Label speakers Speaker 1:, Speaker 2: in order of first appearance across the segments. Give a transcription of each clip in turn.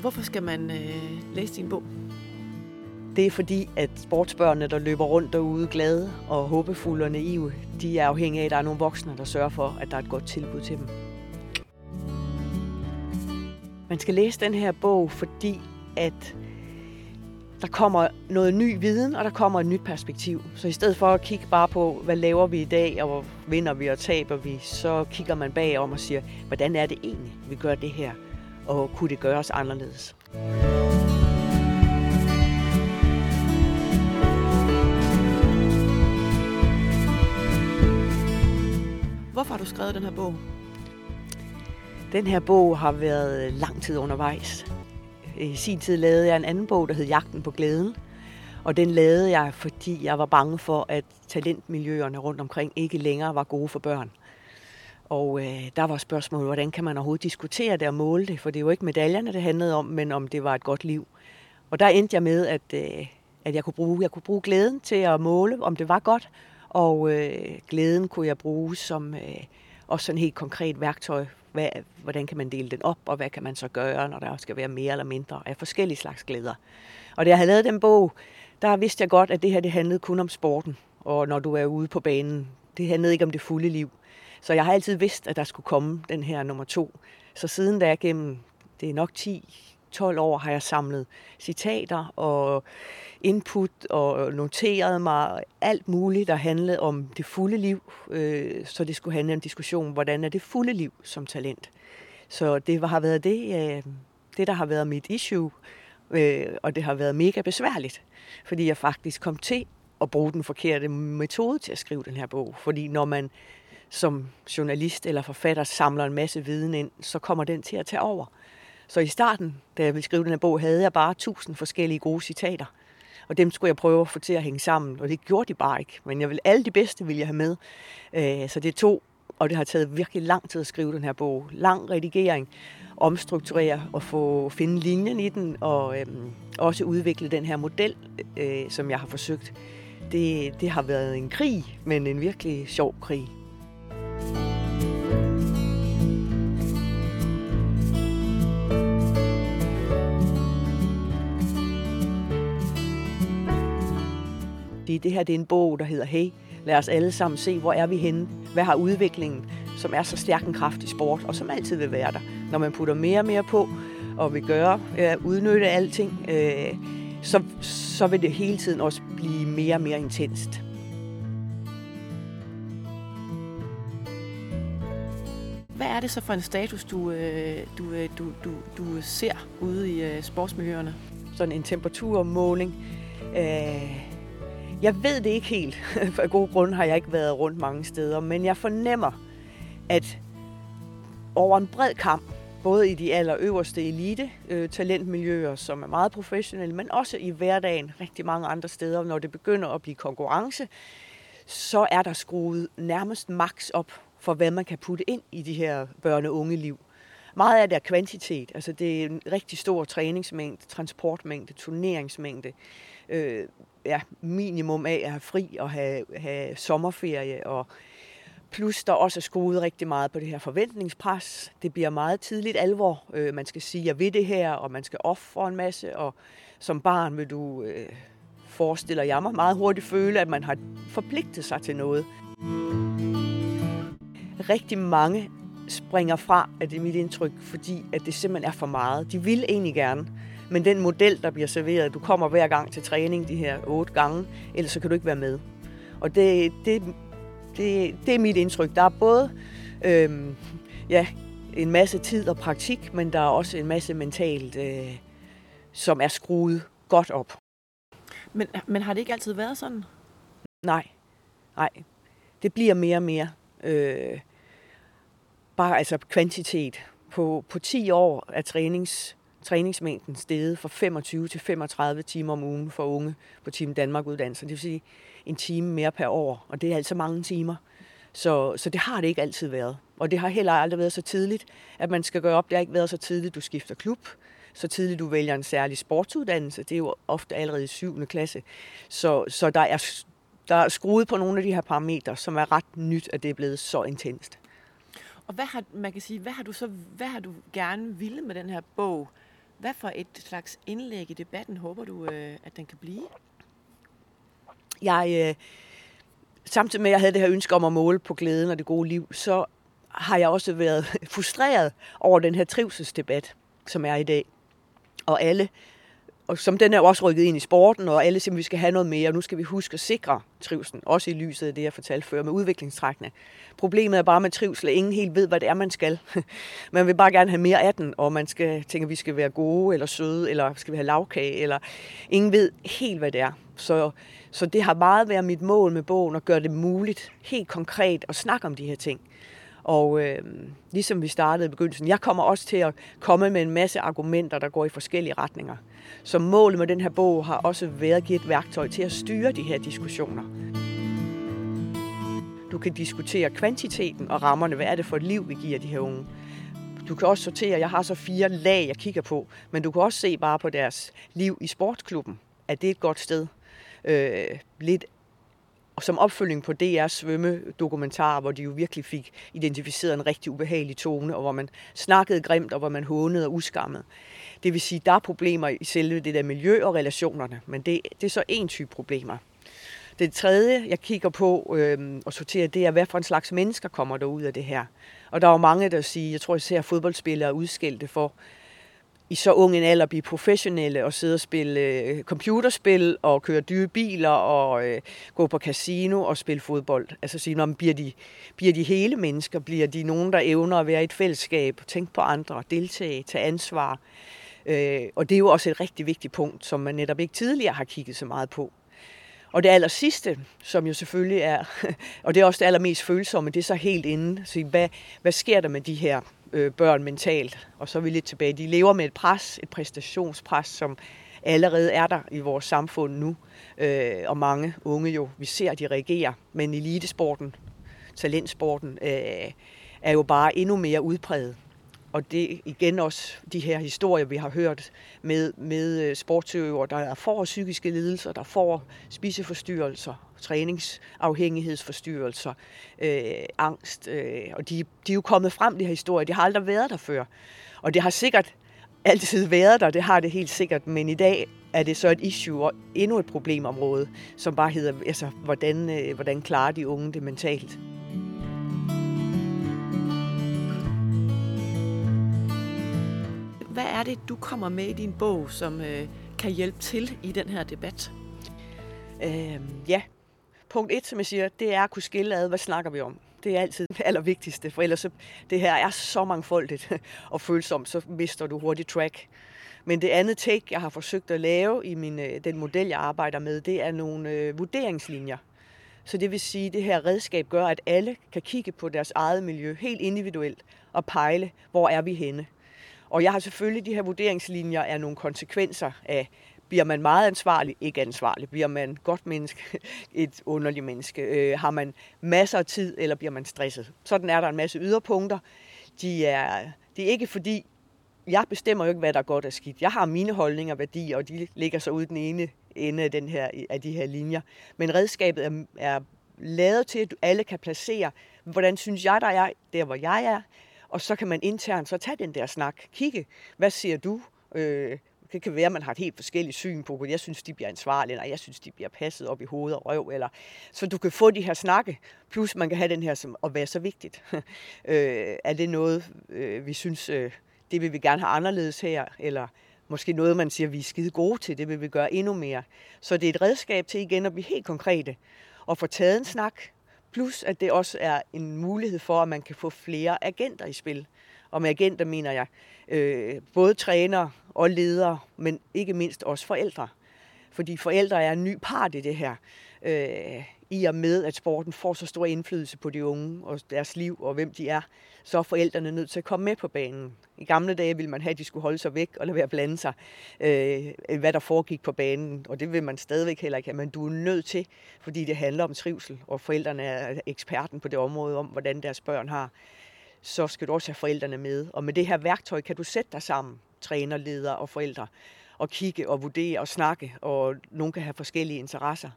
Speaker 1: Hvorfor skal man øh, læse din bog?
Speaker 2: Det er fordi, at sportsbørnene, der løber rundt derude glade og håbefulde og naive, de er afhængige af, at der er nogle voksne, der sørger for, at der er et godt tilbud til dem. Man skal læse den her bog, fordi at der kommer noget ny viden, og der kommer et nyt perspektiv. Så i stedet for at kigge bare på, hvad laver vi i dag, og hvor vinder vi og taber vi, så kigger man bagom og siger, hvordan er det egentlig, vi gør det her, og kunne det gøres anderledes?
Speaker 1: Hvorfor har du skrevet den her bog?
Speaker 2: Den her bog har været lang tid undervejs. I sin tid lavede jeg en anden bog, der hed Jagten på glæden. Og den lavede jeg, fordi jeg var bange for, at talentmiljøerne rundt omkring ikke længere var gode for børn. Og øh, der var spørgsmålet, hvordan kan man overhovedet diskutere det og måle det? For det er jo ikke medaljerne, det handlede om, men om det var et godt liv. Og der endte jeg med, at, øh, at jeg, kunne bruge, jeg kunne bruge glæden til at måle, om det var godt. Og øh, glæden kunne jeg bruge som øh, også sådan helt konkret værktøj hvad, hvordan kan man dele den op, og hvad kan man så gøre, når der skal være mere eller mindre af forskellige slags glæder. Og da jeg havde lavet den bog, der vidste jeg godt, at det her det handlede kun om sporten, og når du er ude på banen. Det handlede ikke om det fulde liv. Så jeg har altid vidst, at der skulle komme den her nummer to. Så siden da jeg gennem, det er nok 10 12 år har jeg samlet citater og input og noteret mig alt muligt, der handlede om det fulde liv. Øh, så det skulle handle om diskussion, hvordan er det fulde liv som talent. Så det har været det, øh, det der har været mit issue, øh, og det har været mega besværligt, fordi jeg faktisk kom til at bruge den forkerte metode til at skrive den her bog. Fordi når man som journalist eller forfatter samler en masse viden ind, så kommer den til at tage over. Så i starten, da jeg ville skrive den her bog, havde jeg bare tusind forskellige gode citater. Og dem skulle jeg prøve at få til at hænge sammen, og det gjorde de bare ikke. Men jeg vil, alle de bedste vil jeg have med. Øh, så det tog, og det har taget virkelig lang tid at skrive den her bog. Lang redigering, omstrukturere og få finde linjen i den, og øhm, også udvikle den her model, øh, som jeg har forsøgt. Det, det har været en krig, men en virkelig sjov krig. Det, det her det er en bog, der hedder Hey, lad os alle sammen se, hvor er vi henne? Hvad har udviklingen, som er så stærk en kraft i sport, og som altid vil være der? Når man putter mere og mere på, og vil gøre, øh, udnytte alting, øh, så, så vil det hele tiden også blive mere og mere intenst.
Speaker 1: Er det så for en status, du, øh, du, øh, du, du, du ser ude i øh, sportsmiljøerne?
Speaker 2: Sådan en temperaturmåling. Øh, jeg ved det ikke helt, for af gode grunde har jeg ikke været rundt mange steder, men jeg fornemmer, at over en bred kamp, både i de allerøverste elite øh, talentmiljøer, som er meget professionelle, men også i hverdagen rigtig mange andre steder, når det begynder at blive konkurrence, så er der skruet nærmest max op for, hvad man kan putte ind i de her børne- og unge liv. Meget af det er kvantitet, altså det er en rigtig stor træningsmængde, transportmængde, turneringsmængde, øh, ja, minimum af at have fri og have, have sommerferie. Og plus der også er skruet rigtig meget på det her forventningspres. Det bliver meget tidligt alvor. Øh, man skal sige, jeg vil det her, og man skal ofre en masse. Og som barn vil du, øh, forestiller jeg mig, meget hurtigt føle, at man har forpligtet sig til noget. Rigtig mange springer fra, at det er mit indtryk, fordi at det simpelthen er for meget. De vil egentlig gerne, men den model, der bliver serveret, du kommer hver gang til træning de her otte gange, ellers så kan du ikke være med. Og det, det, det, det er mit indtryk. Der er både øhm, ja, en masse tid og praktik, men der er også en masse mentalt, øh, som er skruet godt op.
Speaker 1: Men, men har det ikke altid været sådan?
Speaker 2: Nej, nej. Det bliver mere og mere. Øh, bare altså kvantitet. På, på 10 år af trænings træningsmængden steget fra 25 til 35 timer om ugen for unge på Team Danmark uddannelser. Det vil sige en time mere per år, og det er altså mange timer. Så, så det har det ikke altid været. Og det har heller aldrig været så tidligt, at man skal gøre op. Det har ikke været så tidligt, du skifter klub, så tidligt du vælger en særlig sportsuddannelse. Det er jo ofte allerede i 7. klasse. Så, så der, er, der er skruet på nogle af de her parametre, som er ret nyt, at det er blevet så intenst.
Speaker 1: Og hvad har, man kan sige, hvad har du så hvad har du gerne ville med den her bog? hvad for et slags indlæg i debatten håber du, øh, at den kan blive?
Speaker 2: Jeg, øh, samtidig med, at jeg havde det her ønske om at måle på glæden og det gode liv, så har jeg også været frustreret over den her trivselsdebat, som er i dag. Og alle og som den er også rykket ind i sporten, og alle siger, at vi skal have noget mere, og nu skal vi huske at sikre trivselen, også i lyset af det, jeg fortalte før med udviklingstrækkene. Problemet er bare med trivsel, at ingen helt ved, hvad det er, man skal. man vil bare gerne have mere af den, og man skal tænke, at vi skal være gode, eller søde, eller skal vi have lavkage, eller ingen ved helt, hvad det er. Så, så det har meget været mit mål med bogen, at gøre det muligt, helt konkret, at snakke om de her ting. Og øh, ligesom vi startede i begyndelsen, jeg kommer også til at komme med en masse argumenter, der går i forskellige retninger. Så målet med den her bog har også været at give et værktøj til at styre de her diskussioner. Du kan diskutere kvantiteten og rammerne. Hvad er det for et liv, vi giver de her unge? Du kan også sortere, jeg har så fire lag, jeg kigger på, men du kan også se bare på deres liv i sportsklubben. Er det et godt sted? Øh, lidt og som opfølging på DR's svømmedokumentar, hvor de jo virkelig fik identificeret en rigtig ubehagelig tone, og hvor man snakkede grimt, og hvor man hånede og uskammede. Det vil sige, der er problemer i selve det der miljø og relationerne, men det, det er så en type problemer. Det tredje, jeg kigger på øh, og sorterer, det er, hvad for en slags mennesker kommer der ud af det her. Og der er jo mange, der siger, jeg tror især fodboldspillere er udskilte for, i så ung en alder blive professionelle og sidde og spille øh, computerspil og køre dyre biler og øh, gå på casino og spille fodbold. Altså sige, når bliver de, bliver de hele mennesker? Bliver de nogen, der evner at være i et fællesskab, tænke på andre, deltage, tage ansvar? Øh, og det er jo også et rigtig vigtigt punkt, som man netop ikke tidligere har kigget så meget på. Og det aller sidste, som jo selvfølgelig er, og det er også det allermest følsomme, det er så helt inde. Så hvad, hvad sker der med de her øh, børn mentalt? Og så er vi lidt tilbage. De lever med et pres, et præstationspres, som allerede er der i vores samfund nu. Øh, og mange unge jo, vi ser, at de reagerer. Men elitesporten, talentsporten, øh, er jo bare endnu mere udpræget og det igen også de her historier, vi har hørt med, med øh, sportsøvere, der får psykiske lidelser, der får spiseforstyrrelser, træningsafhængighedsforstyrrelser, øh, angst. Øh, og de, de er jo kommet frem, de her historier. De har aldrig været der før. Og det har sikkert altid været der, det har det helt sikkert, men i dag er det så et issue og endnu et problemområde, som bare hedder, altså, hvordan, øh, hvordan klarer de unge det mentalt.
Speaker 1: Er det, du kommer med i din bog, som øh, kan hjælpe til i den her debat?
Speaker 2: Øh, ja, punkt et, som jeg siger, det er at kunne skille ad, hvad snakker vi om. Det er altid det allervigtigste, for ellers så, det her er så mangfoldigt og følsomt, så mister du hurtigt track. Men det andet take, jeg har forsøgt at lave i min, øh, den model, jeg arbejder med, det er nogle øh, vurderingslinjer. Så det vil sige, at det her redskab gør, at alle kan kigge på deres eget miljø helt individuelt og pejle, hvor er vi henne. Og jeg har selvfølgelig de her vurderingslinjer af nogle konsekvenser af, bliver man meget ansvarlig, ikke ansvarlig? Bliver man godt menneske, et underligt menneske? Øh, har man masser af tid, eller bliver man stresset? Sådan er der en masse yderpunkter. De er, det er ikke fordi, jeg bestemmer jo ikke, hvad der er godt og skidt. Jeg har mine holdninger og værdier, og de ligger så ud den ene ende af, den her, af de her linjer. Men redskabet er, er lavet til, at alle kan placere, hvordan synes jeg, der er der, hvor jeg er, og så kan man internt så tage den der snak, kigge, hvad siger du? Øh, det kan være, at man har et helt forskelligt syn på, jeg synes, de bliver ansvarlige, eller jeg synes, de bliver passet op i hoved og røv. Eller, så du kan få de her snakke, plus man kan have den her som at være så vigtigt. øh, er det noget, øh, vi synes, øh, det vil vi gerne have anderledes her, eller måske noget, man siger, vi er skide gode til, det vil vi gøre endnu mere. Så det er et redskab til igen at blive helt konkrete, og få taget en snak, Plus at det også er en mulighed for, at man kan få flere agenter i spil. Og med agenter mener jeg øh, både trænere og ledere, men ikke mindst også forældre. Fordi forældre er en ny part i det her. Øh, i og med, at sporten får så stor indflydelse på de unge og deres liv og hvem de er, så er forældrene nødt til at komme med på banen. I gamle dage ville man have, at de skulle holde sig væk og lade være at blande sig, øh, hvad der foregik på banen. Og det vil man stadigvæk heller ikke have, men du er nødt til, fordi det handler om trivsel, og forældrene er eksperten på det område om, hvordan deres børn har. Så skal du også have forældrene med. Og med det her værktøj kan du sætte dig sammen, træner, leder og forældre, og kigge og vurdere og snakke, og nogen kan have forskellige interesser.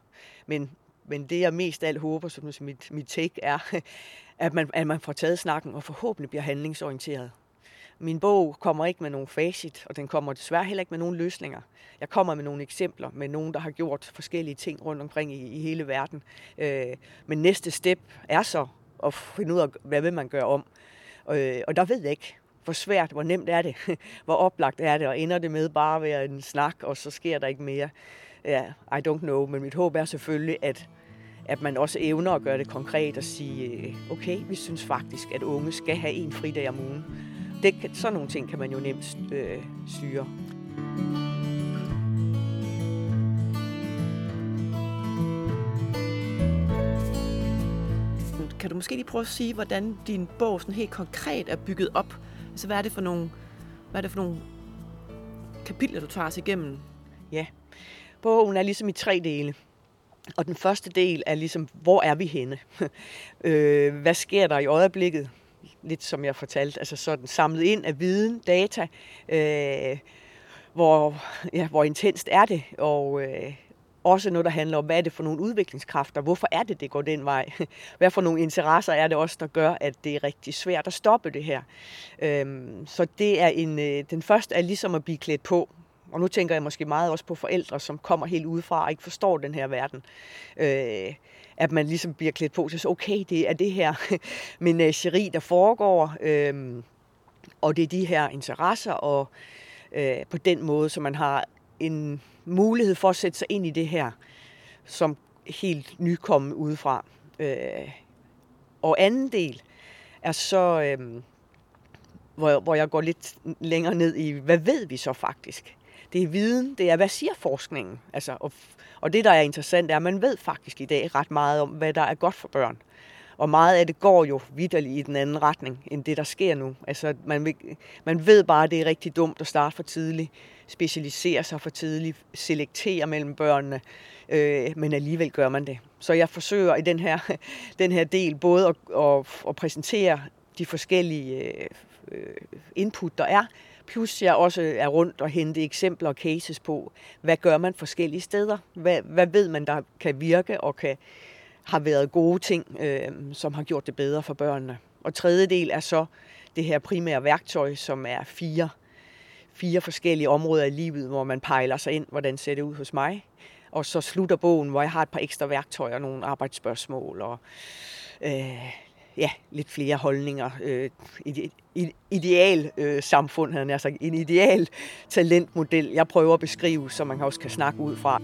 Speaker 2: Men, men det jeg mest af alt håber, som mit, mit take er, at man, at man får taget snakken og forhåbentlig bliver handlingsorienteret. Min bog kommer ikke med nogen facit, og den kommer desværre heller ikke med nogen løsninger. Jeg kommer med nogle eksempler med nogen, der har gjort forskellige ting rundt omkring i, i hele verden. Øh, men næste step er så at finde ud af, hvad vil man gøre om. Øh, og der ved jeg ikke, hvor svært, hvor nemt er det, hvor oplagt er det, og ender det med bare at være en snak, og så sker der ikke mere. Ja, I don't know, men mit håb er selvfølgelig, at, at man også evner at gøre det konkret og sige, øh, okay, vi synes faktisk, at unge skal have en fridag om ugen. Det, sådan nogle ting kan man jo nemt øh, styre.
Speaker 1: Kan du måske lige prøve at sige, hvordan din bog sådan helt konkret er bygget op? Altså, hvad er det for nogle, hvad er det for nogle kapitler, du tager os igennem?
Speaker 2: Ja, bogen er ligesom i tre dele. Og den første del er ligesom, hvor er vi henne? øh, hvad sker der i øjeblikket? Lidt som jeg fortalte, altså sådan samlet ind af viden, data, øh, hvor, ja, hvor intenst er det, og øh, også noget, der handler om, hvad er det for nogle udviklingskræfter? Hvorfor er det, det går den vej? Hvad for nogle interesser er det også, der gør, at det er rigtig svært at stoppe det her? Øhm, så det er en, øh, den første er ligesom at blive klædt på. Og nu tænker jeg måske meget også på forældre, som kommer helt udefra og ikke forstår den her verden. Øh, at man ligesom bliver klædt på til, okay, det er det her menageri, øh, der foregår, øh, og det er de her interesser, og øh, på den måde, så man har en mulighed for at sætte sig ind i det her, som helt nykommen udefra. Øh, og anden del er så, øh, hvor, hvor jeg går lidt længere ned i, hvad ved vi så faktisk? Det er viden, det er, hvad siger forskningen? Altså, og, og det, der er interessant, er, at man ved faktisk i dag ret meget om, hvad der er godt for børn. Og meget af det går jo vidderligt i den anden retning, end det, der sker nu. Altså, man, man ved bare, at det er rigtig dumt at starte for tidligt, specialisere sig for tidligt, selektere mellem børnene, øh, men alligevel gør man det. Så jeg forsøger i den her, den her del både at, at, at præsentere de forskellige øh, øh input, der er, plus jeg også er rundt og hente eksempler og cases på, hvad gør man forskellige steder? Hvad, hvad ved man, der kan virke og kan har været gode ting, øh, som har gjort det bedre for børnene. Og tredje del er så det her primære værktøj, som er fire, fire forskellige områder i livet, hvor man pejler sig ind, hvordan ser det ud hos mig. Og så slutter bogen, hvor jeg har et par ekstra værktøjer, nogle arbejdsspørgsmål og øh, ja, lidt flere holdninger. Øh, ideal øh, samfund, havde jeg sagt. En ideal talentmodel, jeg prøver at beskrive, så man også kan snakke ud fra.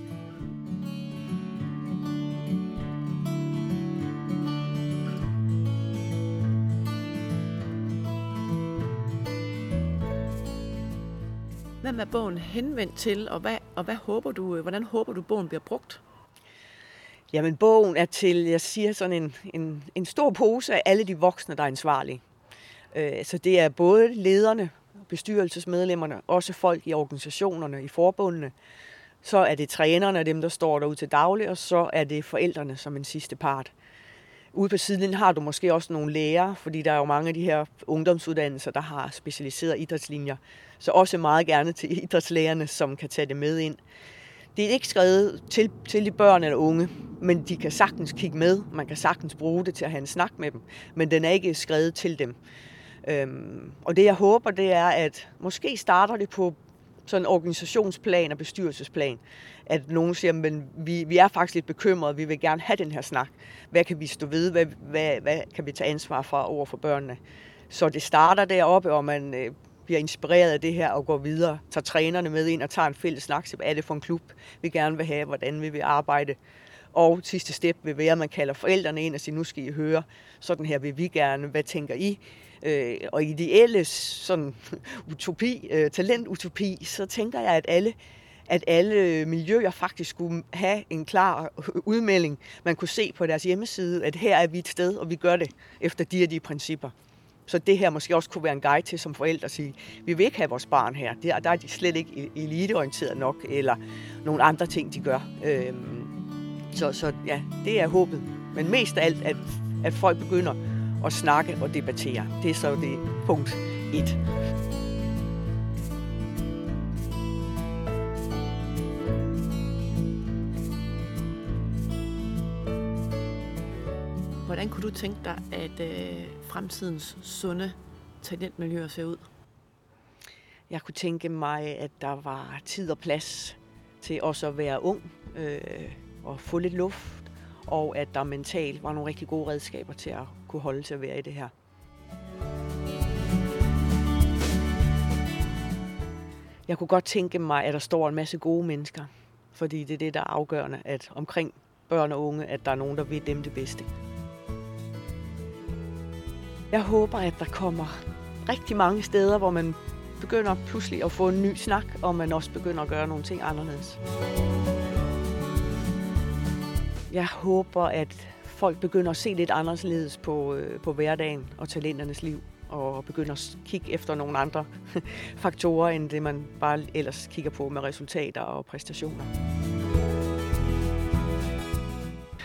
Speaker 1: Hvem er bogen henvendt til, og, hvad, og hvad håber du, øh, hvordan håber du, bogen bliver brugt?
Speaker 2: Jamen, bogen er til, jeg siger sådan en, en, en stor pose af alle de voksne, der er ansvarlige. Øh, så det er både lederne, bestyrelsesmedlemmerne, også folk i organisationerne, i forbundene. Så er det trænerne, dem der står derude til daglig, og så er det forældrene som en sidste part. Ude på siden har du måske også nogle lærere, fordi der er jo mange af de her ungdomsuddannelser, der har specialiserede idrætslinjer. Så også meget gerne til idrætslærerne, som kan tage det med ind. Det er ikke skrevet til, til de børn eller unge, men de kan sagtens kigge med. Man kan sagtens bruge det til at have en snak med dem, men den er ikke skrevet til dem. Øhm, og det jeg håber, det er, at måske starter det på sådan en organisationsplan og bestyrelsesplan. At nogen siger, men vi, vi er faktisk lidt bekymrede, vi vil gerne have den her snak. Hvad kan vi stå ved? Hvad, hvad, hvad kan vi tage ansvar for over for børnene? Så det starter deroppe, og man øh, bliver inspireret af det her og går videre, tager trænerne med ind og tager en fælles snak. Hvad er det for en klub, vi gerne vil have? Hvordan vi vil arbejde? Og sidste step vil være, at man kalder forældrene ind og siger, nu skal I høre, sådan her vil vi gerne, hvad tænker I? Øh, og ideelle sådan, utopi, øh, talentutopi, så tænker jeg, at alle at alle miljøer faktisk skulle have en klar udmelding. Man kunne se på deres hjemmeside, at her er vi et sted, og vi gør det efter de og de principper. Så det her måske også kunne være en guide til som forældre at sige, vi vil ikke have vores barn her. Der, der er de slet ikke eliteorienteret nok, eller nogle andre ting, de gør. Øhm, så, så ja, det er håbet. Men mest af alt, at, at folk begynder at snakke og debattere. Det er så det punkt 1.
Speaker 1: Hvordan kunne du tænke dig, at øh, fremtidens sunde talentmiljøer ser ud?
Speaker 2: Jeg kunne tænke mig, at der var tid og plads til også at være ung øh, og få lidt luft, og at der mentalt var nogle rigtig gode redskaber til at kunne holde til at være i det her. Jeg kunne godt tænke mig, at der står en masse gode mennesker, fordi det er det, der er afgørende, at omkring børn og unge, at der er nogen, der vil dem det bedste. Jeg håber, at der kommer rigtig mange steder, hvor man begynder pludselig at få en ny snak, og man også begynder at gøre nogle ting anderledes. Jeg håber, at folk begynder at se lidt anderledes på, øh, på hverdagen og talenternes liv, og begynder at kigge efter nogle andre faktorer, end det man bare ellers kigger på med resultater og præstationer.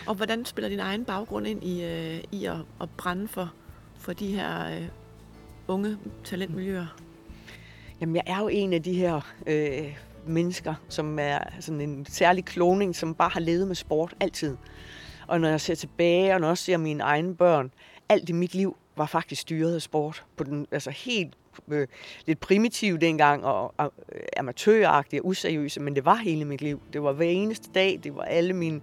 Speaker 1: Og hvordan spiller din egen baggrund ind i, øh, i at, at brænde for, for de her øh, unge talentmiljøer?
Speaker 2: Jamen, jeg er jo en af de her øh, mennesker, som er sådan en særlig kloning, som bare har levet med sport altid. Og når jeg ser tilbage, og når jeg ser mine egne børn, alt i mit liv var faktisk styret af sport. På den, altså helt øh, lidt primitiv dengang, og, og øh, amatøragtig og useriøse, men det var hele mit liv. Det var hver eneste dag, det var alle mine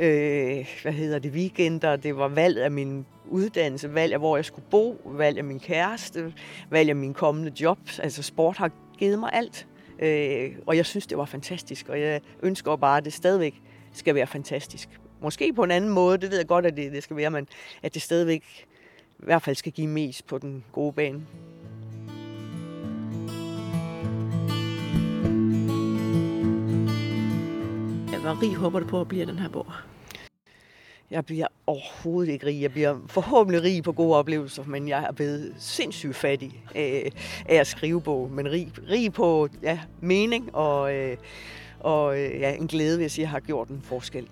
Speaker 2: øh, hvad hedder det, weekender, det var valg af min uddannelse, valg af hvor jeg skulle bo, valg af min kæreste, valg af min kommende jobs. Altså sport har givet mig alt, øh, og jeg synes, det var fantastisk, og jeg ønsker bare, at det stadigvæk skal være fantastisk. Måske på en anden måde, det ved jeg godt, at det, det skal være, men at det stadigvæk i hvert fald skal give mest på den gode bane.
Speaker 1: Hvor rig håber du på at blive den her bog?
Speaker 2: Jeg bliver overhovedet ikke rig. Jeg bliver forhåbentlig rig på gode oplevelser, men jeg er blevet sindssygt fattig af, af at skrive bog. Men rig, rig på ja, mening og, øh, og øh, ja, en glæde, hvis jeg har gjort en forskel.